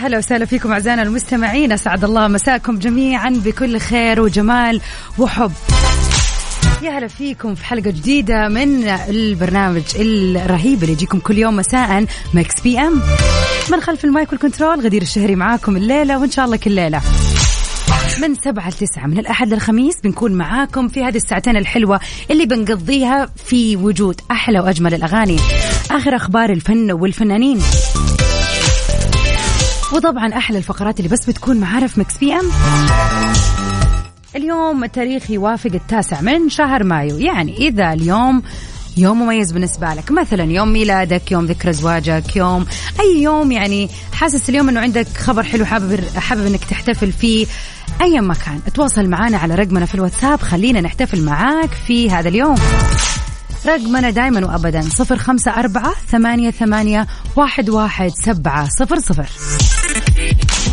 هلا وسهلا فيكم أعزائنا المستمعين. أسعد الله مساكم جميعا بكل خير وجمال وحب. يا هلا فيكم في حلقة جديدة من البرنامج الرهيب اللي يجيكم كل يوم مساء Mix PM. من خلف ال mic وال control غدير الشهري معاكم الليلة وإن شاء الله كل ليلة. من سبعة لتسعة من الأحد للخميس بنكون معاكم في هذه الساعتين الحلوة اللي بنقضيها في وجود أحلى وأجمل الأغاني. آخر أخبار الفن والفنانين. وطبعا أحلى الفقرات اللي بس بتكون معانا في Mix PM. اليوم التاريخ يوافق التاسع من شهر مايو. يعني إذا اليوم يوم مميز بالنسبة لك. مثلا يوم ميلادك يوم ذكرى زواجك يوم أي يوم يعني حاسس اليوم أنه عندك خبر حلو حابب, حابب أنك تحتفل فيه. أيا ما كان تواصل معنا على رقمنا في الواتساب. خلينا نحتفل معاك في هذا اليوم. رقمنا دايما وابدا. صفر خمسة أربعة ثمانية, ثمانية واحد, واحد سبعة صفر صفر.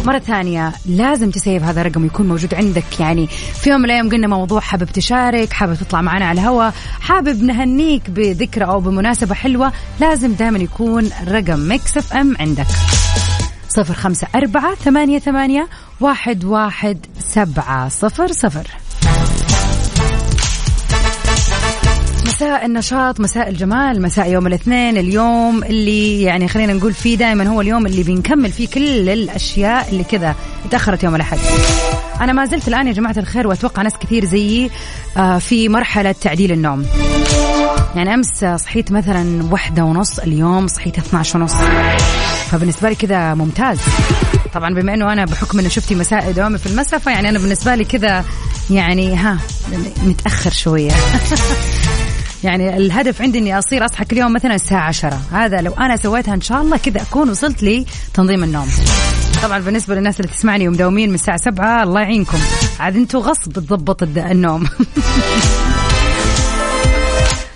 مرة ثانية لازم تسيب هذا الرقم يكون موجود عندك. يعني في يوم من الأيام قلنا موضوع حابب تشارك حابب تطلع معنا على الهواء حابب نهنيك بذكرى أو بمناسبة حلوة لازم دائما يكون رقم Mix FM عندك. صفر خمسة أربعة ثمانية, ثمانية واحد, واحد سبعة صفر صفر. مساء النشاط مساء الجمال مساء يوم الاثنين اليوم اللي يعني خلينا نقول فيه دائما هو اليوم اللي بنكمل فيه كل الأشياء اللي كذا تأخرت يوم الأحد. أنا ما زلت الآن يا جماعة الخير وأتوقع ناس كثير زيي آه، في مرحلة تعديل النوم. يعني أمس صحيت مثلا واحدة ونص اليوم صحيت 12 ونص. فبالنسبة لي كذا ممتاز. طبعا بما إنه أنا بحكم إنه شفتي مساء دوامي في المساء فيعني أنا بالنسبة لي كذا يعني ها متأخر شوية. يعني الهدف عندي إني أصير أصحى كل يوم مثلا الساعة 10 هذا لو أنا سويتها إن شاء الله كذا أكون وصلت لتنظيم النوم. طبعا بالنسبة للناس اللي تسمعني ومداومين من الساعة 7 الله يعينكم. عاد أنتم غصب تضبط النوم.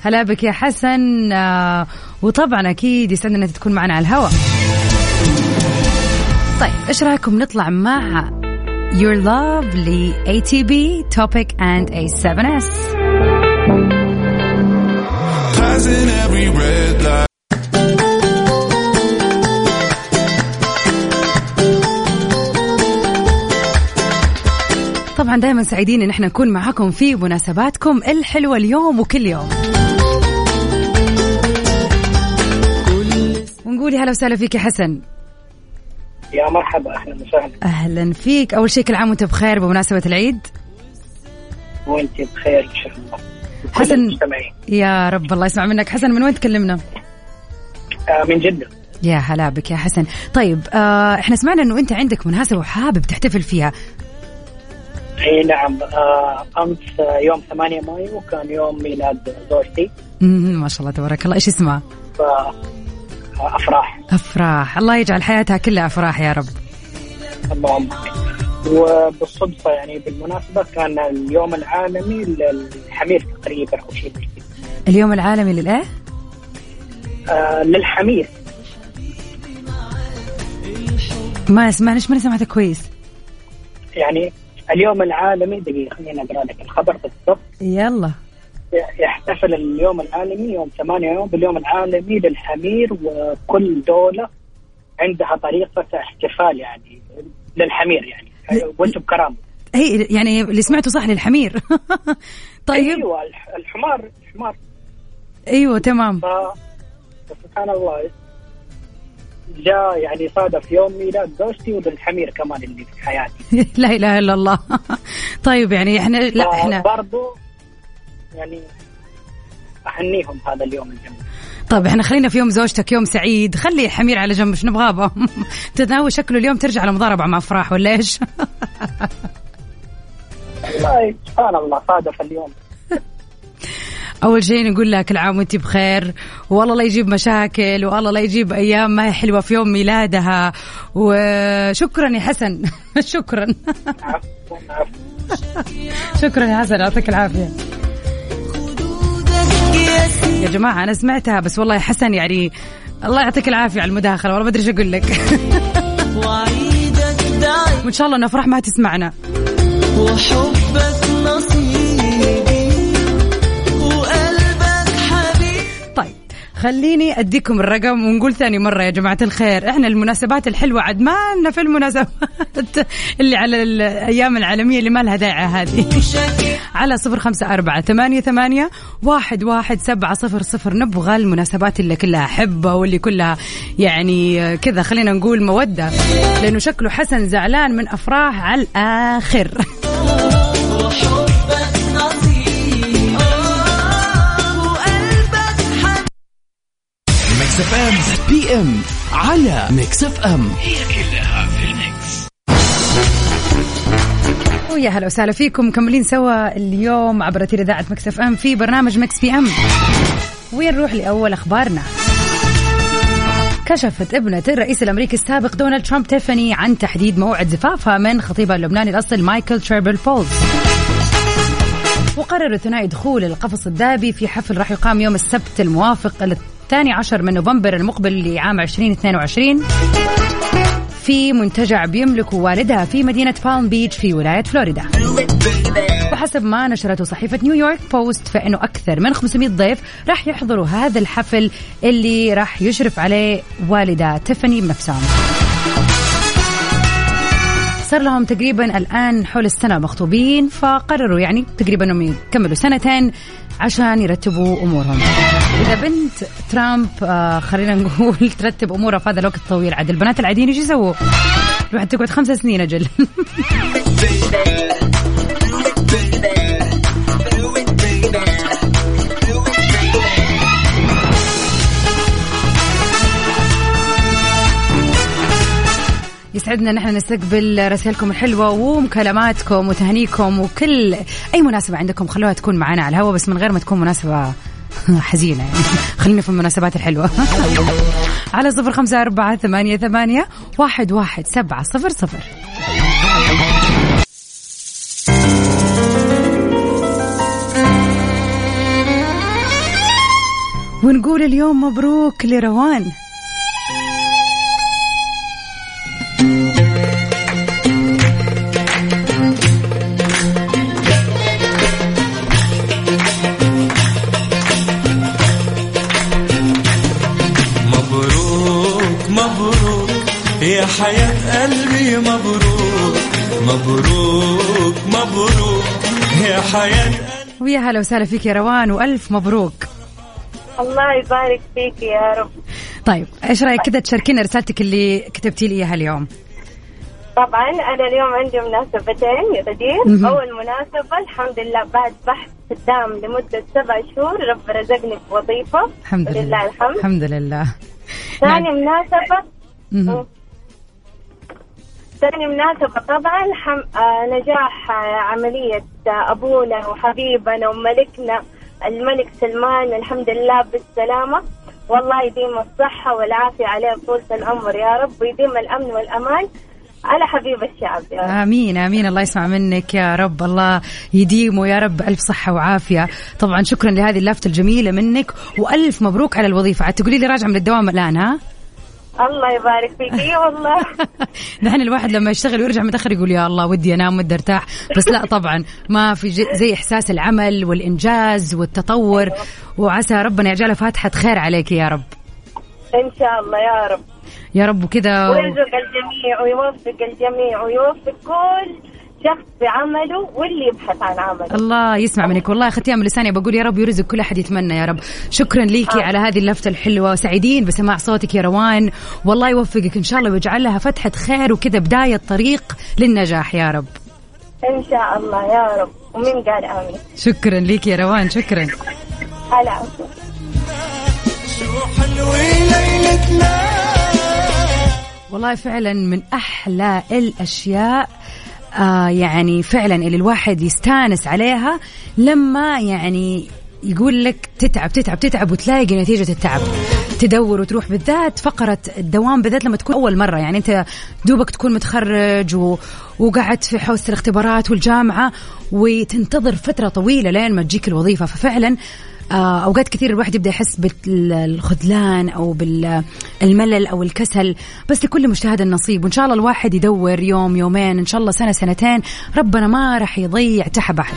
هلا بك يا حسن. آه، وطبعا أكيد يسعدنا إنك تكون معنا على الهواء. طيب إيش رأيكم نطلع مع Your Love ل ATB Topic and A7S Passing every red light. طبعا دائما سعيدين إن إحنا نكون معاكم في مناسباتكم الحلوة اليوم وكل يوم. ونقول هلا وسهلا فيك يا حسن. يا مرحبا أهلا وسهلا. أهلا فيك. أول شيء كل عام وأنت بخير بمناسبة العيد. وأنت بخير إن شاء الله. حسن. يا رب الله يسمع منك. حسن من وين تكلمنا؟ آه من جدة. يا هلا بك يا حسن. طيب آه إحنا سمعنا إنه أنت عندك مناسبة وحابب تحتفل فيها. إي نعم. آه أمس آه، يوم 8 مايو كان يوم ميلاد زوجتي. ما شاء الله تبارك الله. إيش اسمها؟ ف آه، أفراح. أفراح. الله يجعل حياتها كلها أفراح يا رب. اللهم. وبالصدفة يعني بالمناسبة كان اليوم العالمي للحمير تقريبا أو شيء. اليوم العالمي للإيه؟ آه للحمير. ما معلش ماني سمعتك كويس. يعني اليوم العالمي دقيقة خليني أقرأ لك الخبر بالضبط. يلا. يحتفل اليوم العالمي يوم 8 يوم باليوم العالمي للحمير وكل دولة عندها طريقة احتفال يعني للحمير يعني. وأنتم بكرامة. هي يعني اللي سمعته صح للحمير. طيب. أيوه الح- الحمار الحمار. أيوه تمام. ف سبحان الله جاء يعني صادف يوم ميلاد زوجتي وللحمير كمان اللي في حياتي. لا إله إلا الله. طيب يعني إحنا لا إحنا برضو يعني اهنيهم هذا اليوم الجميل. طيب إحنا خلينا في يوم زوجتك يوم سعيد. خلي الحمير على جنب إيش نبغاه تتناول شكله اليوم ترجع لمضاربة مع أفراح ولا إيش؟ والله سبحان الله صادف اليوم. أول شيء نقول لك العام وأنت بخير والله لا يجيب مشاكل والله لا يجيب أيام ما هي حلوة في يوم ميلادها. وشكرا يا حسن. شكرا. شكرا يا حسن يعطيك العافية. يا جماعة أنا سمعتها بس والله يا حسن يعني الله يعطيك العافية على المداخلة والله ما أدري إيش أقول لك. وإن شاء الله ان أفراح ما تسمعنا. وحبك خليني أديكم الرقم ونقول ثاني مرة يا جماعة الخير. إحنا المناسبات الحلوة عاد ما لنا في المناسبات اللي على الأيام العالمية اللي ما لها داعي هذه. على صفر خمسة أربعة ثمانية ثمانية واحد واحد سبعة صفر صفر. نبغى المناسبات اللي كلها حبة واللي كلها يعني كذا خلينا نقول مودة. لأنه شكله حسن زعلان من أفراح على الآخر. ميكس اف ام PM على Mix FM هي كلها في ال Mix. ويا هلا وسهلا فيكم. مكملين سوا اليوم عبر إذاعة Mix FM في برنامج Mix PM وين نروح لأول أخبارنا؟ كشفت ابنة الرئيس الأمريكي السابق دونالد ترامب تيفاني عن تحديد موعد زفافها من خطيبها اللبناني الأصلي مايكل تريبل بولس وقرر الثنائي دخول القفص الذهبي في حفل راح يقام يوم السبت الموافق الثاني عشر من نوفمبر المقبل لعام 2022 في منتجع بيملكه والدها في مدينة بالم بيتش في ولاية فلوريدا. وحسب ما نشرته صحيفة نيويورك بوست فإنه أكثر من 500 ضيف راح يحضروا هذا الحفل اللي راح يشرف عليه والدة تيفاني بنفسهم صار لهم تقريبا الآن حول السنة مخطوبين فقرروا يعني تقريبا أنهم يكملوا سنتين عشان يرتبوا أمورهم. إذا بنت ترامب آه خلينا نقول ترتب أمورها في هذا الوقت الطويل عاد البنات العاديين إيش يسووا؟ الواحد تقعد خمس سنين أجل. يسعدنا نحن نستقبل رسائلكم الحلوة ومكالماتكم وتهنيكم وكل أي مناسبة عندكم خلوها تكون معنا على الهواء بس من غير ما تكون مناسبة حزينة. يعني خلينا في المناسبات الحلوة. على صفر خمسة أربعة ثمانية ثمانية واحد واحد سبعة صفر صفر. ونقول اليوم مبروك لروان. مبروك مبروك يا حياة. ويا هلا وسهلا فيك يا روان وألف مبروك. الله يبارك فيك يا رب. طيب إيش رأيك كذا تشاركينا رسالتك اللي كتبتي لي إياها اليوم؟ طبعا أنا اليوم عندي مناسبتين يا غدير. أول مناسبة الحمد لله بعد بحث قدام لمدة سبع شهور رب رزقني بوظيفة. الحمد لله الحمد. الحمد لله. ثاني مناسبة مهم. ثاني مناسبة. طبعا حم... آه نجاح آه عملية آه أبونا وحبيبنا وملكنا الملك سلمان الحمد لله بالسلامة. والله يديم الصحة والعافية عليه طول العمر يا رب ويديم الأمن والأمان على حبيب الشعب يا رب. آمين آمين. الله يسمع منك يا رب. الله يديمه يا رب. ألف صحة وعافية. طبعا شكرا لهذه اللفته الجميلة منك وألف مبروك على الوظيفة. عاد تقولي لي راجعه من الدوام الآن ها؟ الله يبارك فيك. إي والله. نحن الواحد لما يشتغل ويرجع متاخر يقول يا الله ودي أنام ودي أرتاح. بس لا طبعا ما في زي إحساس العمل والإنجاز والتطور. وعسى ربنا يجعلها فاتحة خير عليك يا رب. إن شاء الله يا رب. يا رب وكذا ويرزق الجميع ويوفق الجميع ويوفق كل شخص في عمله واللي يبحث عن عمله. الله يسمع منك. والله ختام من لساني بقول يا رب يرزق كل أحد يتمنى يا رب. شكرا ليكي آه. على هذه اللفتة الحلوة. سعيدين بسماع صوتك يا روان. والله يوفقك إن شاء الله ويجعل لها فتحة خير وكذا بداية طريق للنجاح يا رب. إن شاء الله يا رب. ومن قال آمين. شكرا ليك يا روان. شكرا. هلا. شو ليلتنا والله فعلا من أحلى الأشياء آه يعني فعلا اللي الواحد يستانس عليها لما يعني يقول لك تتعب تتعب تتعب وتلاقي نتيجة التعب تدور وتروح بالذات فقرة الدوام بالذات لما تكون أول مرة يعني أنت دوبك تكون متخرج. وقعدت في حوزة الاختبارات والجامعة وتنتظر فترة طويلة لين ما تجيك الوظيفة ففعلا أوقات كثير الواحد يبدأ يحس بالخذلان أو بالملل أو الكسل بس لكل مجتهد النصيب. وإن شاء الله الواحد يدور يوم يومين إن شاء الله سنة سنتين ربنا ما راح يضيع تعب أحد.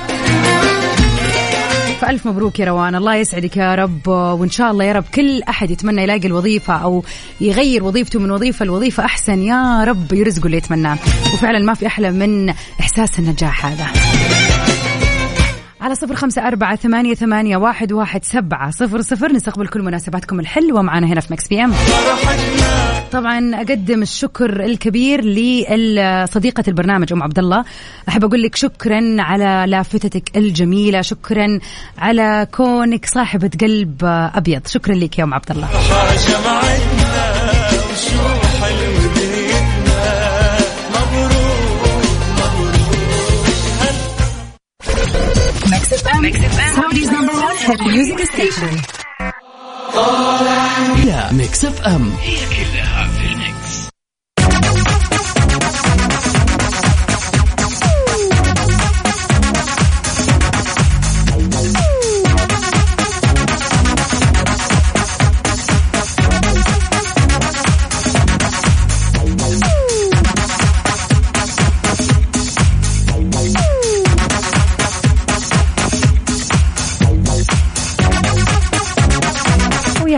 فألف مبروك يا روان. الله يسعدك يا رب. وإن شاء الله يا رب كل أحد يتمنى يلاقي الوظيفة أو يغير وظيفته من وظيفة لوظيفة أحسن. يا رب يرزقه اللي يتمناه. وفعلا ما في أحلى من إحساس النجاح هذا. على صفر خمسة أربعة ثمانية, ثمانية واحد, واحد سبعة صفر صفر. نستقبل كل مناسباتكم الحلوة معنا هنا في Mix PM طبعا أقدم الشكر الكبير لصديقة البرنامج أم عبد الله أحب أقول لك شكرا على لافتتك الجميلة شكرا على كونك صاحبة قلب أبيض. شكرا لك يا أم عبد الله Saudi's number one hit music station. لا ميكس اف ام هي كلها في الميكس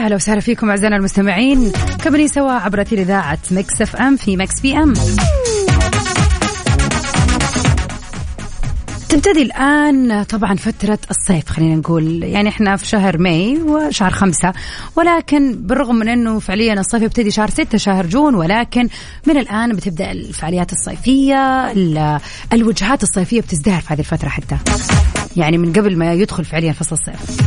ويا هلا وسهلا فيكم أعزائنا المستمعين. مكملين سوا عبر إذاعة Mix FM في Mix PM. تبتدي الآن طبعا فترة الصيف خلينا نقول. يعني إحنا في شهر May وشهر خمسة ولكن بالرغم من إنه فعليا الصيف يبتدي شهر ستة شهر June ولكن من الآن بتبدأ الفعاليات الصيفية ال- الوجهات الصيفية بتزدهر في هذه الفترة حتى. يعني من قبل ما يدخل فعليا فصل الصيف.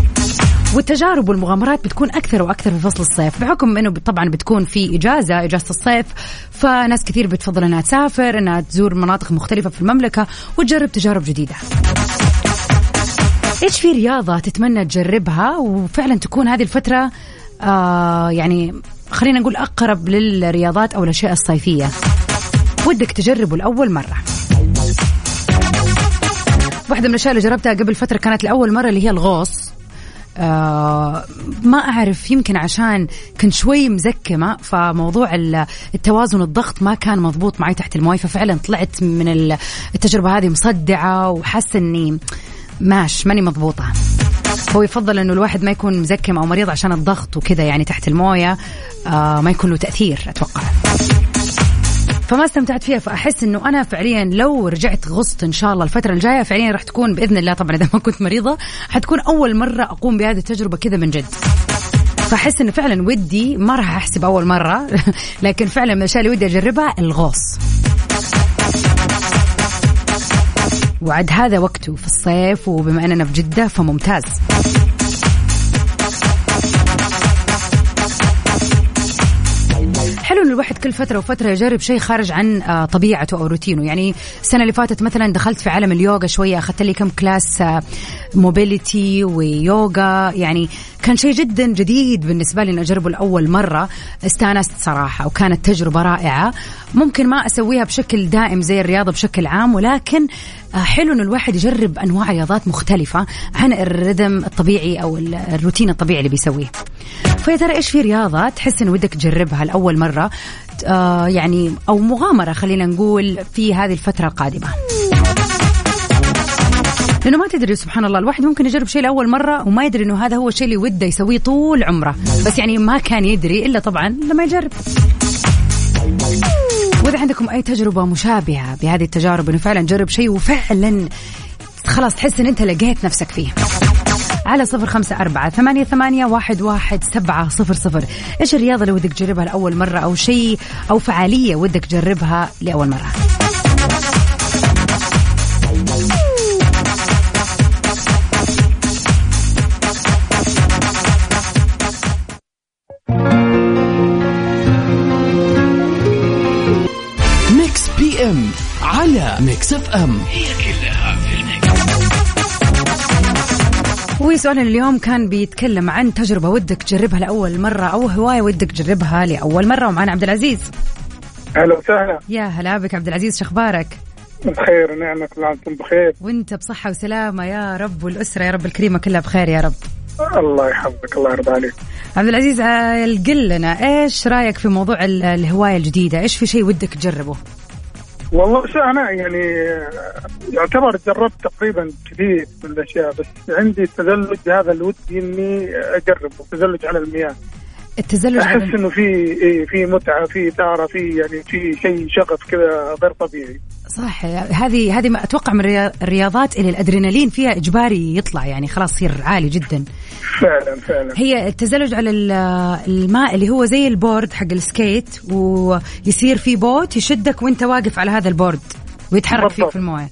والتجارب والمغامرات بتكون أكثر وأكثر في فصل الصيف بحكم إنه طبعا بتكون في إجازة إجازة الصيف فناس كثير بتفضل إنها تسافر إنها تزور مناطق مختلفة في المملكة وتجرب تجارب جديدة. إيش في رياضة تتمنى تجربها وفعلا تكون هذه الفترة آه يعني خلينا نقول أقرب للرياضات أو الأشياء الصيفية؟ ودك تجربه لأول مرة. واحدة من الأشياء اللي جربتها قبل فترة كانت لأول مرة اللي هي الغوص. آه ما أعرف يمكن عشان كنت شوي مزكمة فموضوع ال- التوازن الضغط ما كان مضبوط معي تحت المويه ففعلا طلعت من ال- التجربة هذه مصدعة وحاسة إني ماش ماني مضبوطة. هو يفضل إنه الواحد ما يكون مزكم أو مريض عشان الضغط وكذا يعني تحت المويه آه ما يكون له تأثير أتوقع. فما استمتعت فيها فأحس إنه أنا فعليا لو رجعت غصت إن شاء الله الفترة الجاية فعليا راح تكون بإذن الله. طبعا إذا ما كنت مريضة حتكون أول مرة أقوم بهذه التجربة كذا من جد. فأحس انه فعلا ودي ما راح أحسب أول مرة لكن فعلا من الأشياء اللي ودي أجربها الغوص. وعد هذا وقته في الصيف وبما أننا في جدة فممتاز. الواحد كل فترة وفترة يجرب شيء خارج عن آه، طبيعته أو روتينه. يعني السنة اللي فاتت مثلا دخلت في عالم اليوغا شوية أخذت لي كم class mobility ويوغا. يعني كان شيء جدا جديد بالنسبة لي إني أجربه لأول مرة. استانست صراحة وكانت تجربة رائعة. ممكن ما أسويها بشكل دائم زي الرياضة بشكل عام ولكن آه، حلو انه الواحد يجرب أنواع رياضات مختلفة عن ال rhythm الطبيعي أو ال- الروتين الطبيعي اللي بيسويه. فيا ترى إيش في رياضة تحس إنه ودك تجربها لأول مرة؟ آه يعني أو مغامرة خلينا نقول في هذه الفترة القادمة. لأنه ما تدري سبحان الله الواحد ممكن يجرب شيء لأول مرة وما يدري إنه هذا هو الشيء اللي وده يسويه طول عمره. بس يعني ما كان يدري إلا طبعا لما يجرب. وإذا عندكم أي تجربة مشابهة بهذه التجارب إنه فعلا جرب شيء وفعلا خلاص تحس إن أنت لقيت نفسك فيه. على صفر خمسة أربعة ثمانية, ثمانية واحد, واحد سبعة صفر صفر. إيش الرياضة اللي ودك تجربها لأول مرة أو شيء أو فعالية ودك تجربها لأول مرة؟ PM على Mix FM. هي كلها في ال Mix وسؤالنا اليوم كان بيتكلم عن تجربة ودك تجربها لأول مرة أو هواية ودك تجربها لأول مرة ومعنا عبد العزيز. أهلا وسهلا. يا هلا بك عبد العزيز شخبارك بخير ونعمة كل عام وأنتم بخير؟ وأنت بصحة وسلامة يا رب والأسرة يا رب الكريمة كلها بخير يا رب. الله يحفظك الله يرضى عليك. عبد العزيز آه، قل لنا إيش رأيك في موضوع ال- الهواية الجديدة؟ إيش في شيء ودك تجربه؟ والله أنا يعني يعتبر جربت تقريبا كثير من الأشياء بس عندي تزلج هذا اللي ودي إني أجربه تزلج على المياه. التزلج أحس إنه في إيه في متعة في اثاره في يعني في شيء شغف كذا غير طبيعي. صح هذه هذه ما أتوقع من الريا- الرياضات اللي الأدرينالين فيها إجباري يطلع يعني خلاص يصير عالي جدا. فعلا فعلا. هي التزلج على ال- الماء اللي هو زي ال board حق ال skate ويصير في boat يشدك وأنت واقف على هذا ال board ويتحرك فيك. في الموية.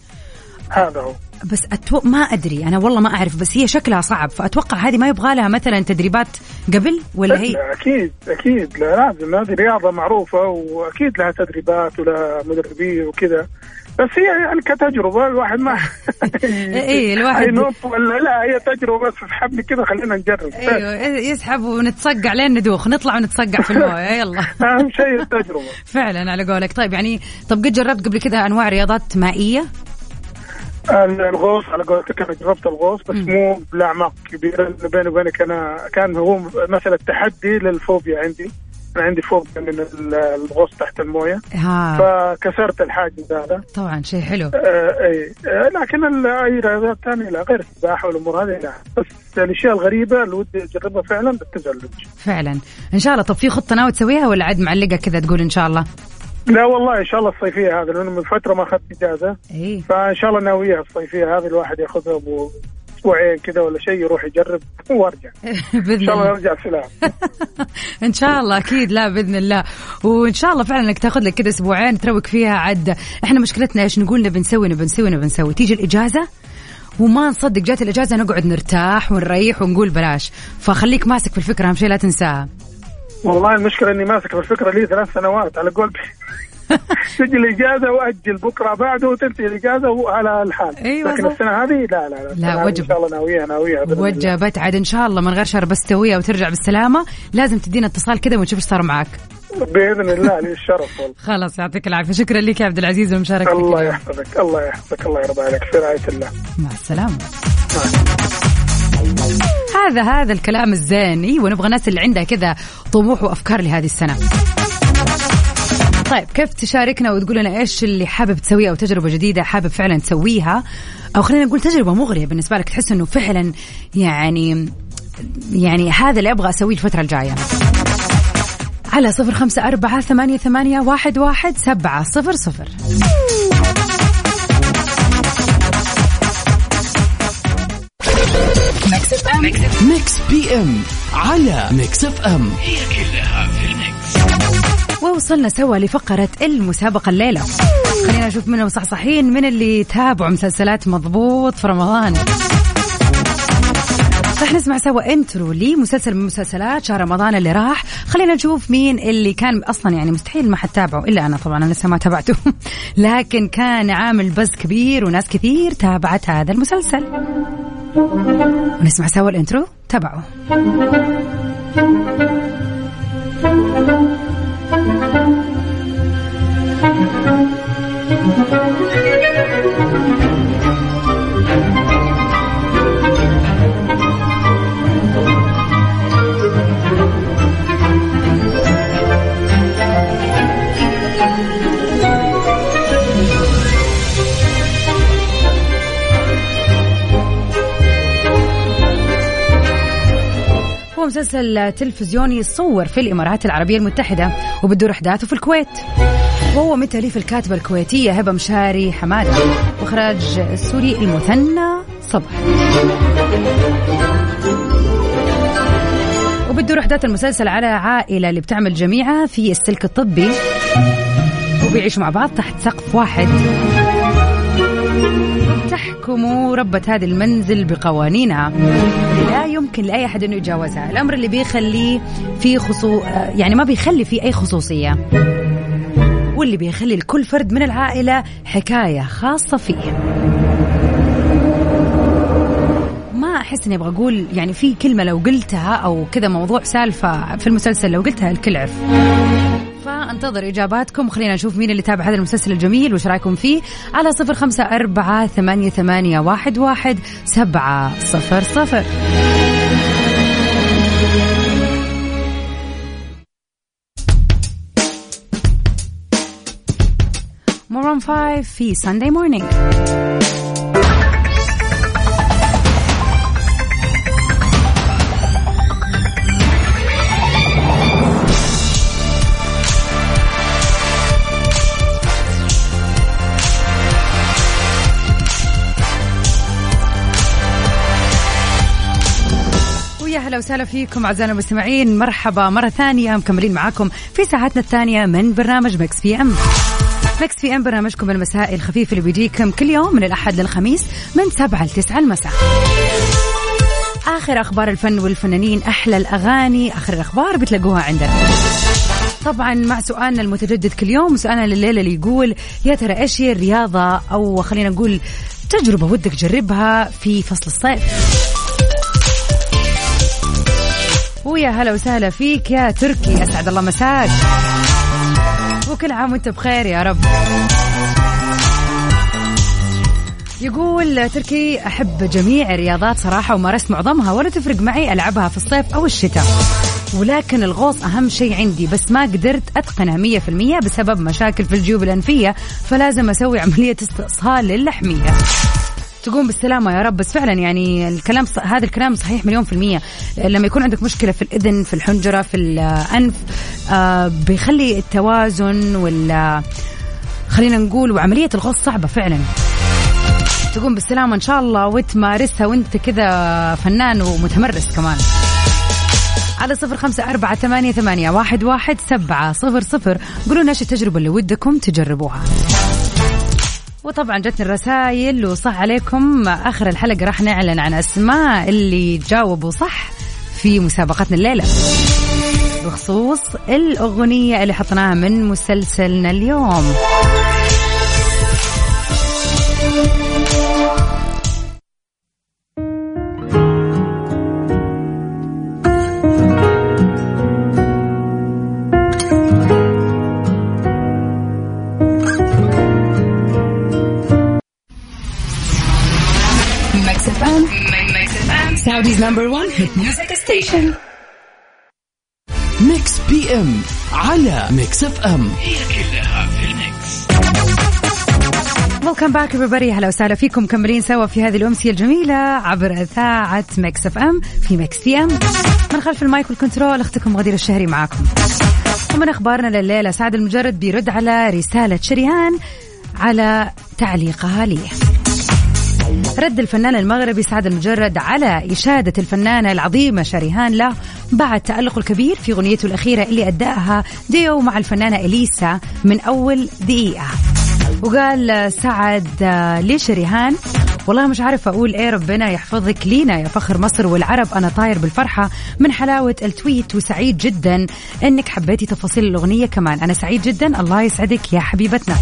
هذا هو. بس أتو... ما أدري. أنا والله ما أعرف بس هي شكلها صعب. فأتوقع هذه ما يبغى لها مثلا تدريبات قبل ولا هي؟ أكيد أكيد لا لازم. هذه رياضة معروفة وأكيد لها تدريبات ولها مدربين وكذا. بس هي يعني كتجربة الواحد ما إيه، الواحد- ولا لا هي تجربة بس اسحبني كذا خلينا نجرب. أيوه يسحب ونتصقع لين ندوخ. نطلع ونتصقع في الموية. يلا. أهم شيء التجربة. فعلا على قولك. طيب يعني طب قد جربت قبل كذا أنواع رياضات مائية؟ الغوص على قولتك أنا جربت الغوص بس مو بالاعماق كبيرة بيني وبينك أنا كان هو مساله تحدي للفوبيا عندي. أنا عندي فوبيا من ال- الغوص تحت الموية. ها. فكسرت الحاجز هذا. طبعا شيء حلو. آه، إي. آه، لكن أي رياضات ثانية لا غير السباحة والأمور هذه لا. بس الأشياء الغريبة اللي ودي أجربها فعلا بالتزلج. فعلا. إن شاء الله طب في خطة ناوي تسويها ولا عاد معلقة كذا تقول إن شاء الله؟ لا والله إن شاء الله الصيفية هذه لأنه من فترة ما أخذت إجازة. اي فان شاء الله ناويها الصيفية هذه الواحد ياخذها أبو أسبوعين كذا ولا شيء يروح يجرب وأرجع. إن باذن شاء الله الله. نرجع سلام إن شاء الله أكيد لا بإذن الله. وإن شاء الله فعلا إنك تاخذ لك كذا أسبوعين تروق فيها عاد إحنا مشكلتنا إيش؟ نقول نبي نسوي نبي نسوي نبي نسوي. تيجي الإجازة وما نصدق جات الإجازة نقعد نرتاح ونريح ونقول بلاش. فخليك ماسك في الفكرة أهم شيء لا تنساها. والله المشكلة إني ماسك في الفكرة لي ثلاث سنوات على قول تجي الإجازة وأجل بكرة بعده وتنتهي الإجازة وعلى الحال. أيوة لكن صح. السنة هذه لا لا لا, هذه وجب. ان شاء الله ناويها ناويها. وجبت عاد إن شاء الله من غير شر بس تسويها وترجع بالسلامة. لازم تدينا اتصال كذا ونشوف إيش صار معك. بإذن الله لي الشرف والله. خلاص يعطيك العافية. شكرا لك يا عبد العزيز والمشاركة الله. يحفظك الله يحفظك الله يرضى عليك. في رعاية الله. مع السلامة. هذا هذا الكلام الزين أيوه نبغى ناس اللي عندها كذا طموح وأفكار لهذه السنة. طيب كيف تشاركنا وتقول لنا إيش اللي حابب تسويه أو تجربة جديدة حابب فعلا تسويها؟ أو خلينا نقول تجربة مغرية بالنسبة لك تحس إنه فعلا يعني يعني هذا اللي أبغى أسويه الفترة الجاية. على صفر خمسة أربعة ثمانية, ثمانية واحد, واحد سبعة صفر صفر. Mix PM. على Mix FM. هي كلها ووصلنا سوا لفقرة المسابقة الليلة. خلينا نشوف من المصحصحين من اللي تابعوا مسلسلات مضبوط في رمضان. رح نسمع سوا intro لمسلسل من مسلسلات شهر رمضان اللي راح. خلينا نشوف مين اللي كان أصلا يعني مستحيل ما حد تابعه إلا أنا طبعا أنا لسه ما تابعته. لكن كان عامل buzz كبير وناس كثير تابعت هذا المسلسل. ونسمع سوا الانترو تابعوا. مسلسل تلفزيوني صور في الإمارات العربية المتحدة وبتدور أحداثه في الكويت. وهو من تأليف الكاتبة الكويتية هبة مشاري حمادة وإخراج السوري المثنى صبح. وبتدور أحداث المسلسل على عائلة اللي بتعمل جميعها في السلك الطبي. وبيعيشوا مع بعض تحت سقف واحد. تحكم ربة هذا المنزل بقوانينها. لا يمكن لأي أحد أنه يتجاوزها. الأمر اللي بيخليه في خصو يعني ما بيخلي فيه أي خصوصية. واللي بيخلي لكل فرد من العائلة حكاية خاصة فيه. ما أحس إني أبغى أقول يعني في كلمة لو قلتها أو كذا موضوع سالفة في المسلسل لو قلتها الكل عرف. فانتظر إجاباتكم. خلينا نشوف مين اللي تابع هذا المسلسل الجميل. وش رأيكم فيه؟ على صفر خمسة أربعة ثمانية, ثمانية واحد, واحد سبعة صفر صفر. مورون 5 في ساندي مورنينج ويا هلا وسهلا فيكم أعزائنا المستمعين. مرحبا مرة ثانية مكملين معاكم في ساعتنا الثانية من برنامج Mix PM Mix PM برنامجكم المسائي الخفيف اللي بيجيكم كل يوم من الأحد للخميس من 7 ل 9 المساء. آخر أخبار الفن والفنانين أحلى الأغاني آخر الأخبار بتلاقوها عندنا. طبعا مع سؤالنا المتجدد كل يوم سؤالنا لليلة اللي يقول يا ترى إيش هي الرياضة؟ أو خلينا نقول تجربة ودك تجربها في فصل الصيف. ويا هلا وسهلا فيك يا تركي. اسعد الله مساك. وكل عام وأنت بخير يا رب. يقول تركي أحب جميع الرياضات صراحة ومارست معظمها ولا تفرق معي ألعبها في الصيف أو الشتاء. ولكن الغوص أهم شيء عندي بس ما قدرت أتقنها مية في المية بسبب مشاكل في الجيوب الأنفية فلازم أسوي عملية استئصال للحمية. تقوم بالسلامة يا رب. بس فعلا يعني الكلام ص... هذا الكلام صحيح مليون في المية. لما يكون عندك مشكلة في الإذن في الحنجرة في الأنف آه بيخلي التوازن وال خلينا نقول وعملية الغوص صعبة فعلا. تقوم بالسلامة إن شاء الله وتمارسها وأنت كذا فنان ومتمرس كمان. على صفر خمسة أربعة ثمانية, ثمانية واحد, واحد سبعة صفر صفر. قولوا لنا إيش التجربة اللي ودكم تجربوها. وطبعا جتني الرسائل وصح عليكم. آخر الحلقة راح نعلن عن أسماء اللي جاوبوا صح في مسابقتنا الليلة. بخصوص الأغنية اللي حطيناها من مسلسلنا اليوم. Saudi's number one hit music station. ميكس بي ام على ميكس اف ام هي كلها في ال mix. welcome back everybody. هلا وسهلا فيكم. مكملين سوا في هذه الأمسية الجميلة عبر إذاعة Mix FM في Mix PM من خلف المايك وال control أختكم غدير الشهري معاكم. ومن أخبارنا لليلة سعد المجرد بيرد على رسالة شريهان على تعليقها ليه رد الفنان المغربي سعد المجرد على إشادة الفنانة العظيمة شريهان له بعد تألقه الكبير في أغنيته الأخيرة اللي أداها ديو مع الفنانة إليسا من أول دقيقة. وقال سعد آه، ليش ريهان والله مش عارف أقول إيه ربنا يحفظك لينا يا فخر مصر والعرب. أنا طاير بالفرحة من حلاوة التويت وسعيد جدا إنك حبيتي تفاصيل الأغنية كمان. أنا سعيد جدا. الله يسعدك يا حبيبتنا.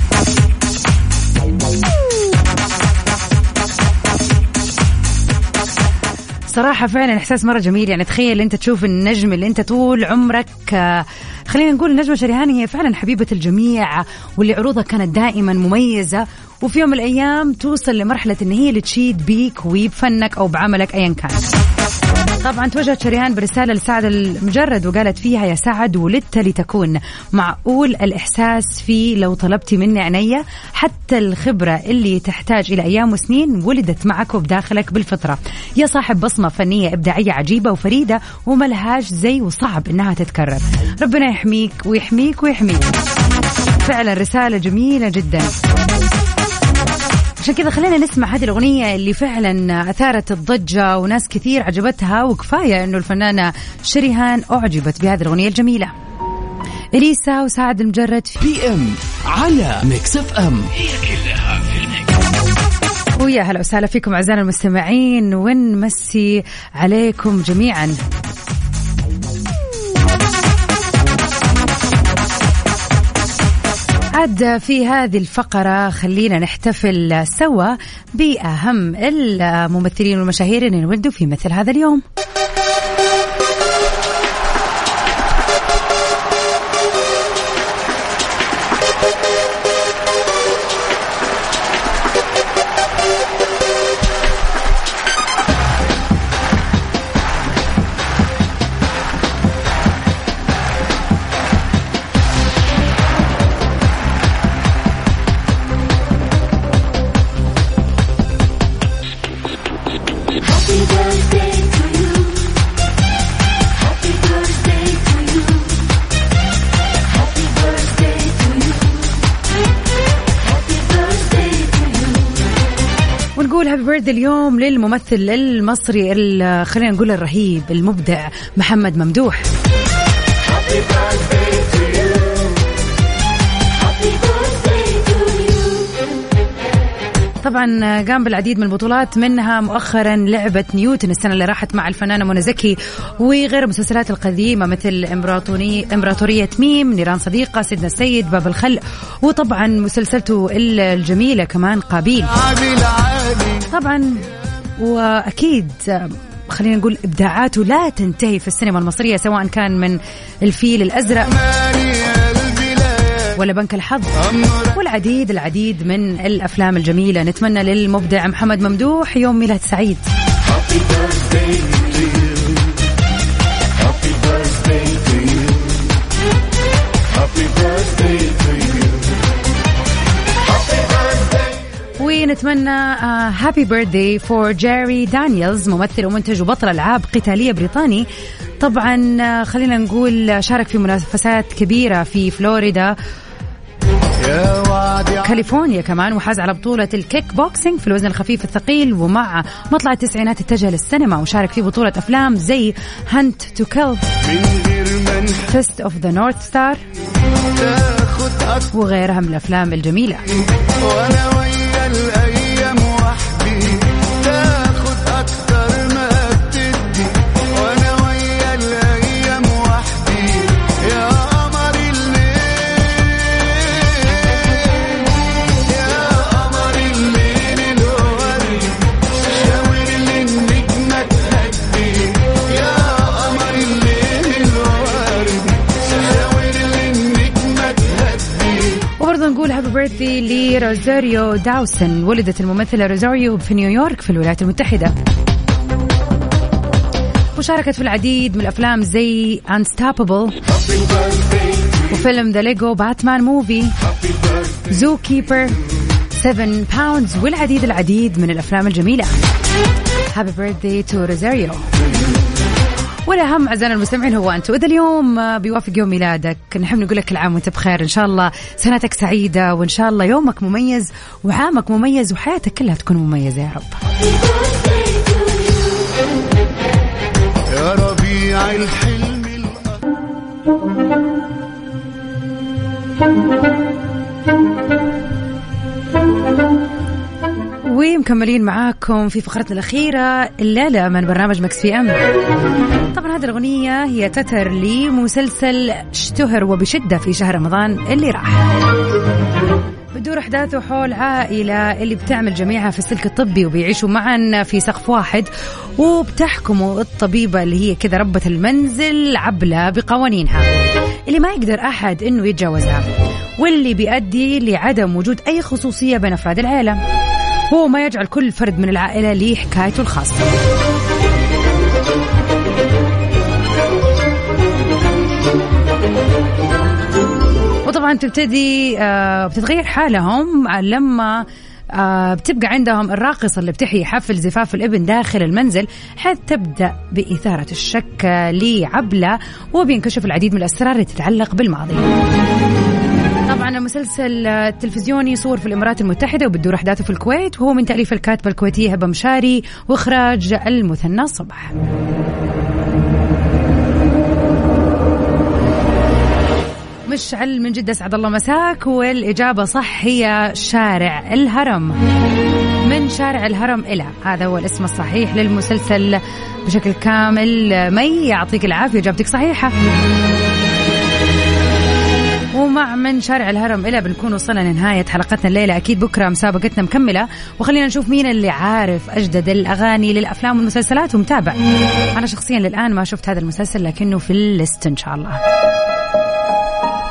صراحة فعلا إحساس مرة جميل. يعني تخيل أنت تشوف النجم اللي أنت طول عمرك آه، خلينا نقول النجمة شريهان هي فعلا حبيبة الجميع واللي عروضها كانت دائما مميزة. وفي يوم من الأيام توصل لمرحلة أن هي اللي تشيد بيك وبفنك أو بعملك أيا كان. طبعا توجهت شريهان برسالة لسعد المجرد وقالت فيها يا سعد ولدت لتكون معقول الإحساس في لو طلبتي مني عينيا حتى الخبرة اللي تحتاج إلى أيام وسنين ولدت معك وبداخلك بالفطرة. يا صاحب بصمة فنية إبداعية عجيبة وفريدة وملهاش زي وصعب إنها تتكرر. ربنا يحميك ويحميك ويحميك. فعلا رسالة جميلة جدا. عشان كذا خلينا نسمع هذه الأغنية اللي فعلا أثارت الضجة وناس كثير عجبتها وكفاية أنه الفنانة شريهان أعجبت بهذه الأغنية الجميلة. إليسا وسعد المجرد في PM على Mix FM. هي كلها في ال mix. ويا هلا وسهلا فيكم أعزائنا المستمعين ونمسي عليكم جميعا. بعد في هذه الفقرة خلينا نحتفل سوا بأهم الممثلين والمشاهير اللي انولدوا في مثل هذا اليوم. ونقول هابي بيرث اليوم للممثل المصري ال- خلينا نقول الرهيب المبدع محمد ممدوح. طبعا قام بالعديد من البطولات منها مؤخرا لعبة نيوتن السنة اللي راحت مع الفنانة منى زكي وغير المسلسلات القديمة مثل إمبراطورية, إمبراطورية ميم نيران صديقة سيدنا السيد باب الخلق وطبعا مسلسلته الجميلة كمان قابيل. طبعا وأكيد خلينا نقول إبداعاته لا تنتهي في السينما المصرية سواء كان من الفيل الأزرق. ولا بنك الحظ. والعديد العديد من الأفلام الجميلة نتمنى للمبدع محمد ممدوح يوم ميلاد سعيد. ونتمنى happy birthday for جيري دانييلز ممثل ومنتج وبطل ألعاب قتالية بريطاني. طبعا آه، خلينا نقول شارك في منافسات كبيرة في فلوريدا. كاليفورنيا كمان وحاز على بطولة الكيك بوكسينج في الوزن الخفيف الثقيل ومع مطلع التسعينات اتجه للسينما وشارك في بطولة أفلام زي Hunt to Kill Fist of the North Star وغيرها من الأفلام الجميلة. وأنا birthday لروزاريو داوسن ولدت الممثلة روزاريو في نيويورك في الولايات المتحدة. وشاركت في العديد من الأفلام زي Unstoppable وفيلم The Lego Batman Movie Zookeeper 7 Pounds والعديد العديد من الأفلام الجميلة. happy birthday to روزاريو والأهم أعزائنا المستمعين هو أنت. وإذا اليوم بيوافق يوم ميلادك نحب نقول لك كل عام وأنت بخير. إن شاء الله سنتك سعيدة وإن شاء الله يومك مميز وعامك مميز وحياتك كلها تكون مميزة يا رب. يا ربيع الحلم ومكملين معاكم في فقرتنا الأخيرة الليلة من برنامج مكس في أم. طبعا هذه الأغنية هي تتر لمسلسل اشتهر وبشدة في شهر رمضان اللي راح. بتدور أحداثه حول عائلة اللي بتعمل جميعها في السلك الطبي وبيعيشوا معا في سقف واحد وبتحكموا الطبيبة اللي هي كذا ربة المنزل عبلة بقوانينها. اللي ما يقدر أحد إنه يتجاوزها واللي بيؤدي لعدم وجود أي خصوصية بين أفراد العائلة هو ما يجعل كل فرد من العائلة ليه حكايته الخاصة. وطبعا تبتدي آه، بتتغير حالهم لما آه، بتبقى عندهم الراقصة اللي بتحيي حفل زفاف الإبن داخل المنزل حيث تبدأ بإثارة الشك لعبلة وبينكشف العديد من الأسرار اللي تتعلق بالماضي. طبعا المسلسل التلفزيوني صور في الإمارات المتحدة وبتدور أحداثه في الكويت وهو من تأليف الكاتبة الكويتية هبة مشاري وإخراج المثنى صبح مشعل من جدة أسعد الله مساك والإجابة صح هي شارع الهرم. من شارع الهرم إلى هذا هو الاسم الصحيح للمسلسل بشكل كامل. مي يعطيك العافية إجابتك صحيحة. ومع من شارع الهرم إلى بنكون وصلنا لنهاية حلقتنا الليلة. أكيد بكرة مسابقتنا مكملة وخلينا نشوف مين اللي عارف أجدد الأغاني للأفلام والمسلسلات ومتابع. أنا شخصيا للآن ما شفت هذا المسلسل لكنه في الليست إن شاء الله.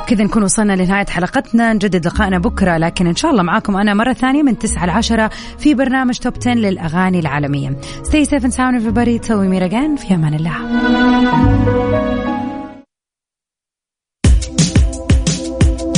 كذا نكون وصلنا لنهاية حلقتنا. نجدد لقائنا بكرة لكن إن شاء الله معاكم أنا مرة ثانية من 9 ل 10 في برنامج توب 10 للأغاني العالمية. Stay safe and sound everybody. Till we meet again. في أمان الله.